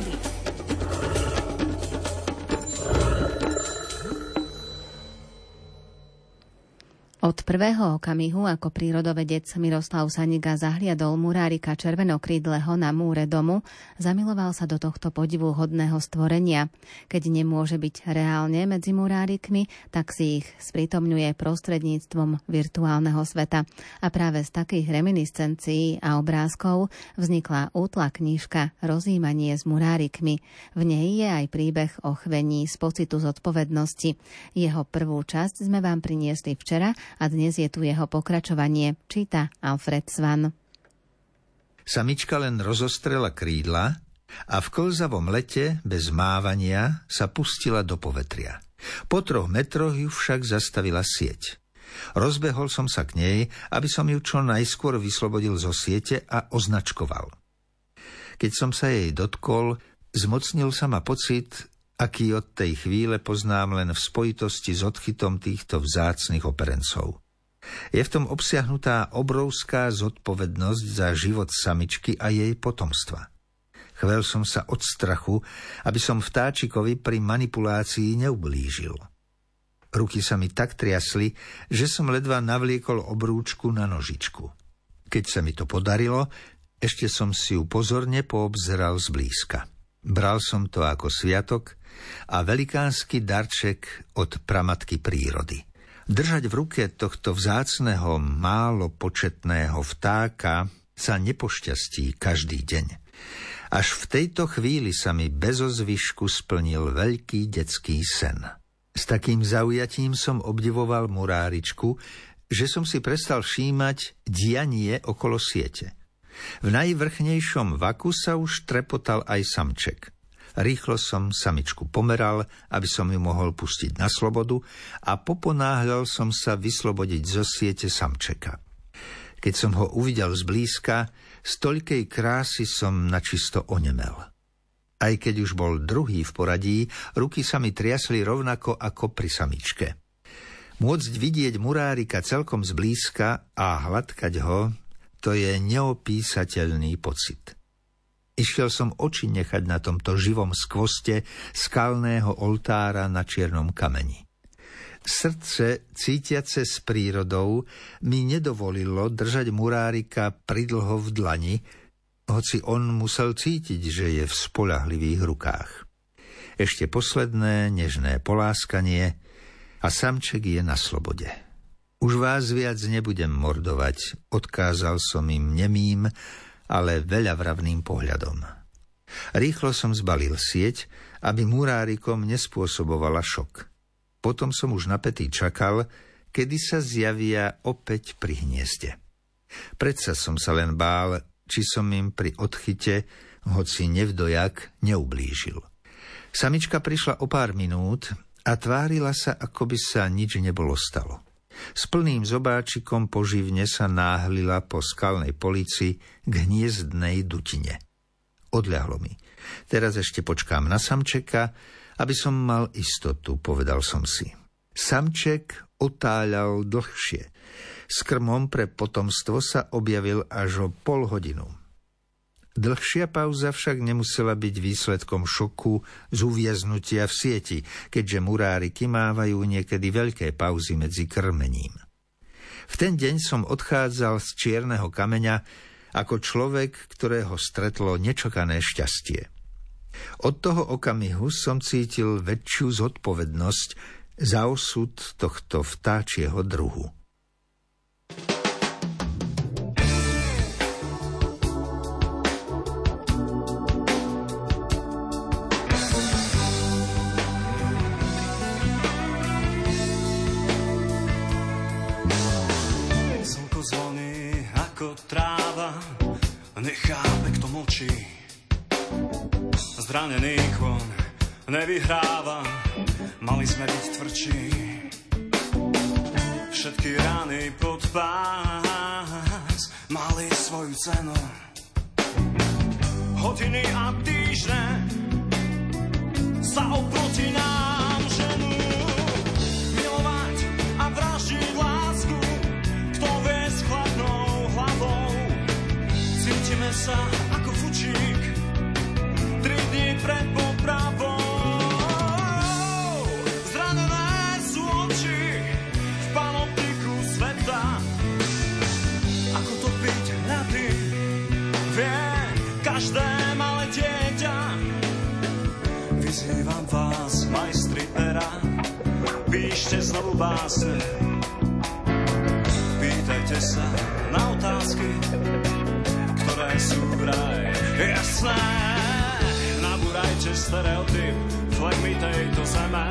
prírody. Od prvého okamihu, ako prírodovedec Miroslav Saniga zahliadol murárika červenokrídleho na múre domu, zamiloval sa do tohto podivuhodného stvorenia. Keď nemôže byť reálne medzi murárikmi, tak si ich sprítomňuje prostredníctvom virtuálneho sveta. A práve z takých reminiscencií a obrázkov vznikla útla knižka Rozímanie s murárikmi. V nej je aj príbeh o chvení z pocitu zodpovednosti. Jeho prvú časť sme vám priniesli včera a dnes je tu jeho pokračovanie, číta Alfred Svan. Samička len rozostrela krídla a v klzavom lete bez mávania sa pustila do povetria. Po troch metroch ju však zastavila sieť. Rozbehol som sa k nej, aby som ju čo najskôr vyslobodil zo siete a označkoval. Keď som sa jej dotkol, zmocnil sa ma pocit, aký od tej chvíle poznám len v spojitosti s odchytom týchto vzácnych operencov. Je v tom obsiahnutá obrovská zodpovednosť za život samičky a jej potomstva. Chvel som sa od strachu, aby som vtáčikovi pri manipulácii neublížil. Ruky sa mi tak triasli, že som ledva navliekol obrúčku na nožičku. Keď sa mi to podarilo, ešte som si ju pozorne poobzeral zblízka. Bral som to ako sviatok a velikánsky darček od pramatky prírody. Držať v ruke tohto vzácného, málo početného vtáka sa nepošťastí každý deň. Až v tejto chvíli sa mi bez ozvyšku splnil veľký detský sen. S takým zaujatím som obdivoval muráričku, že som si prestal všímať dianie okolo siete. V najvrchnejšom vaku sa už trepotal aj samček – Rýchlo som samičku pomeral, aby som ju mohol pustiť na slobodu a poponáhľal som sa vyslobodiť zo siete samčeka. Keď som ho uvidel zblízka, z toľkej krásy som načisto onemel. Aj keď už bol druhý v poradí, ruky sa mi triasli rovnako ako pri samičke. Môcť vidieť murárika celkom zblízka a hladkať ho, to je neopísateľný pocit. Išiel som oči nechať na tomto živom skvoste skalného oltára na čiernom kameni. Srdce, cítiace s prírodou, mi nedovolilo držať murárika pridlho v dlani, hoci on musel cítiť, že je v spolahlivých rukách. Ešte posledné nežné poláskanie a samček je na slobode. Už vás viac nebudem mordovať, odkázal som im nemým, ale veľa vravným pohľadom. Rýchlo som zbalil sieť, aby murárikom nespôsobovala šok. Potom som už napätý čakal, kedy sa zjavia opäť pri hniezde. Predsa som sa len bál, či som im pri odchyte, hoci nevdojak, neublížil. Samička prišla o pár minút a tvárila sa, ako by sa nič nebolo stalo. S plným zobáčikom poživne sa náhlila po skalnej polici k hniezdnej dutine. Odľahlo mi. Teraz ešte počkám na samčeka, aby som mal istotu, povedal som si. Samček otáľal dlhšie. S krmom pre potomstvo sa objavil až o pol hodinu. Dlhšia pauza však nemusela byť výsledkom šoku z uviaznutia v sieti, keďže muráriky mávajú niekedy veľké pauzy medzi krmením. V ten deň som odchádzal z čierneho kameňa ako človek, ktorého stretlo nečakané šťastie. Od toho okamihu som cítil väčšiu zodpovednosť za osud tohto vtáčieho druhu. Mlčí. Zranený kon nevyhráva, mali sme byť tvrdší. Všetky rány pod pás mali svoju cenu. Hodiny a týždne sa oproti nám ženú. Milovať a vražiť lásku, kto vie s chladnou hlavou. Cítime sa vyzývam vás, majstri pera, píšte znovu básne. Pýtajte sa na otázky, ktoré sú vraj jasné. Nabúrajte stereotyp, flagmi tejto zeme,